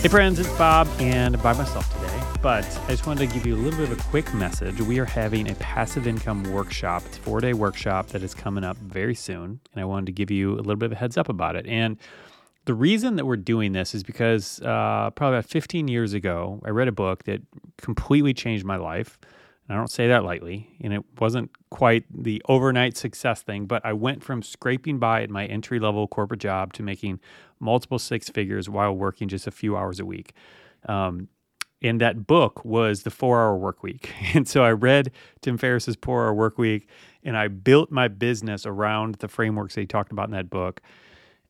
Hey, friends, it's Bob and by myself today. But I just wanted to give you a little bit of a quick message. We are having a passive income workshop. Four day workshop that is coming up very soon. And I wanted to give you a little bit of a heads up about it. And the reason that we're doing this is because uh, probably about 15 years ago, I read a book that completely changed my life. I don't say that lightly. And it wasn't quite the overnight success thing, but I went from scraping by at my entry level corporate job to making multiple six figures while working just a few hours a week. Um, and that book was the four hour work week. And so I read Tim Ferriss's four hour work week and I built my business around the frameworks that he talked about in that book.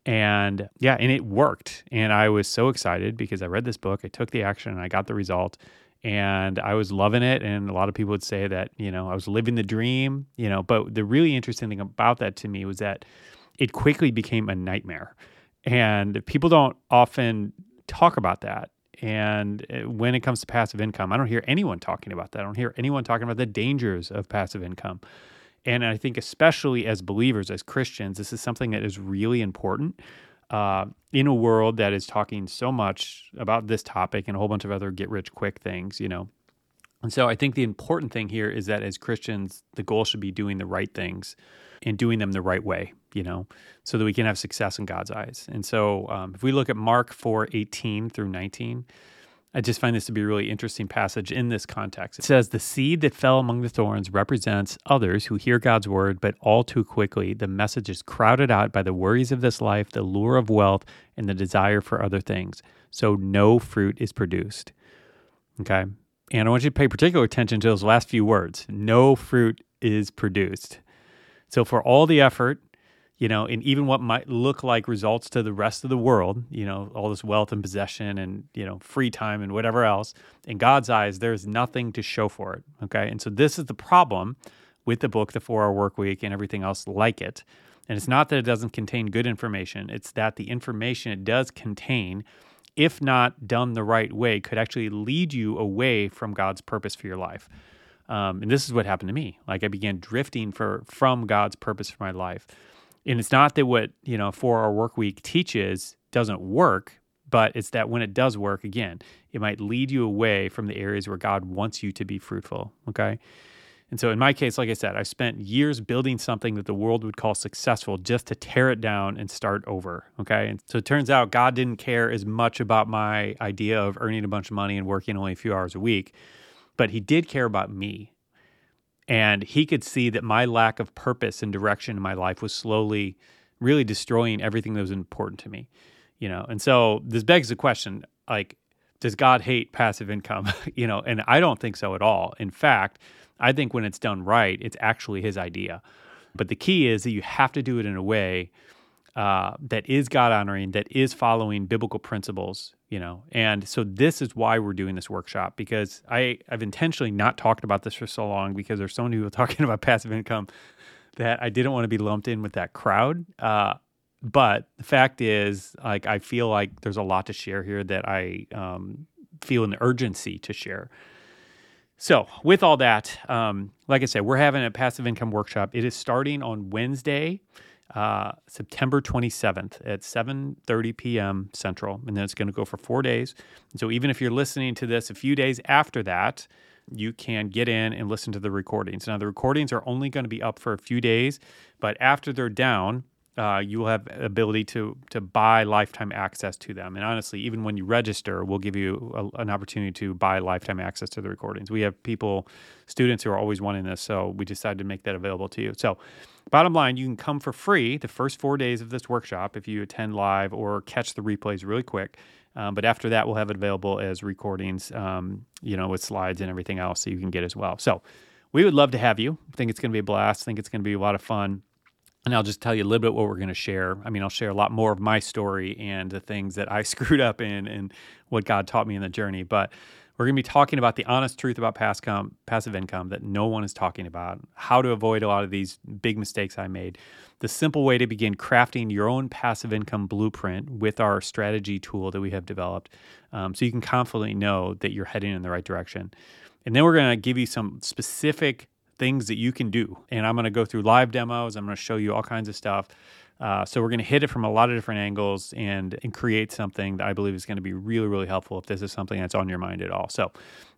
And yeah, and it worked. And I was so excited because I read this book, I took the action, and I got the result. And I was loving it. And a lot of people would say that, you know, I was living the dream, you know, but the really interesting thing about that to me was that it quickly became a nightmare. And people don't often talk about that. And uh, when it comes to passive income, I don't hear anyone talking about that. I don't hear anyone talking about the dangers of passive income. And I think, especially as believers, as Christians, this is something that is really important uh, in a world that is talking so much about this topic and a whole bunch of other get rich quick things, you know. And so I think the important thing here is that as Christians, the goal should be doing the right things and doing them the right way, you know, so that we can have success in God's eyes. And so um, if we look at Mark 4 18 through 19, I just find this to be a really interesting passage in this context. It says, The seed that fell among the thorns represents others who hear God's word, but all too quickly the message is crowded out by the worries of this life, the lure of wealth, and the desire for other things. So no fruit is produced. Okay. And I want you to pay particular attention to those last few words no fruit is produced. So for all the effort, you know, and even what might look like results to the rest of the world, you know, all this wealth and possession and, you know, free time and whatever else, in God's eyes, there's nothing to show for it. Okay. And so this is the problem with the book, The Four Hour Work Week, and everything else like it. And it's not that it doesn't contain good information, it's that the information it does contain, if not done the right way, could actually lead you away from God's purpose for your life. Um, and this is what happened to me. Like I began drifting for from God's purpose for my life and it's not that what you know four hour work week teaches doesn't work but it's that when it does work again it might lead you away from the areas where god wants you to be fruitful okay? And so in my case like i said i spent years building something that the world would call successful just to tear it down and start over okay? And so it turns out god didn't care as much about my idea of earning a bunch of money and working only a few hours a week but he did care about me and he could see that my lack of purpose and direction in my life was slowly really destroying everything that was important to me, you know. And so this begs the question like, does God hate passive income? you know, and I don't think so at all. In fact, I think when it's done right, it's actually his idea. But the key is that you have to do it in a way uh, that is God honoring, that is following biblical principles, you know. And so this is why we're doing this workshop because I I've intentionally not talked about this for so long because there's so many people talking about passive income that I didn't want to be lumped in with that crowd. Uh, but the fact is, like, I feel like there's a lot to share here that I um, feel an urgency to share. So, with all that, um, like I said, we're having a passive income workshop. It is starting on Wednesday uh, September 27th at 7:30 p.m. Central, and then it's going to go for four days. And so even if you're listening to this a few days after that, you can get in and listen to the recordings. Now the recordings are only going to be up for a few days, but after they're down, uh, you will have ability to to buy lifetime access to them. And honestly, even when you register, we'll give you a, an opportunity to buy lifetime access to the recordings. We have people, students who are always wanting this, so we decided to make that available to you. So Bottom line, you can come for free the first four days of this workshop if you attend live or catch the replays really quick. Um, but after that, we'll have it available as recordings, um, you know, with slides and everything else that you can get as well. So we would love to have you. I think it's going to be a blast. I think it's going to be a lot of fun. And I'll just tell you a little bit what we're going to share. I mean, I'll share a lot more of my story and the things that I screwed up in and what God taught me in the journey. But we're going to be talking about the honest truth about passive income that no one is talking about, how to avoid a lot of these big mistakes I made, the simple way to begin crafting your own passive income blueprint with our strategy tool that we have developed um, so you can confidently know that you're heading in the right direction. And then we're going to give you some specific things that you can do. And I'm going to go through live demos, I'm going to show you all kinds of stuff Uh, so we're going to hit it from a lot of different angles and, and create something that I believe is going to be really, really helpful if this is something that's on your mind at all. So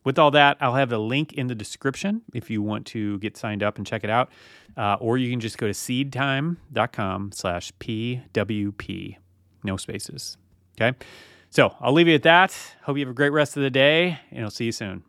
with all that, I'll have the link in the description if you want to get signed up and check it out. Uh, or you can just go to seedtime.com slash PWP. No spaces. Okay. So I'll leave you at that. Hope you have a great rest of the day and I'll see you soon.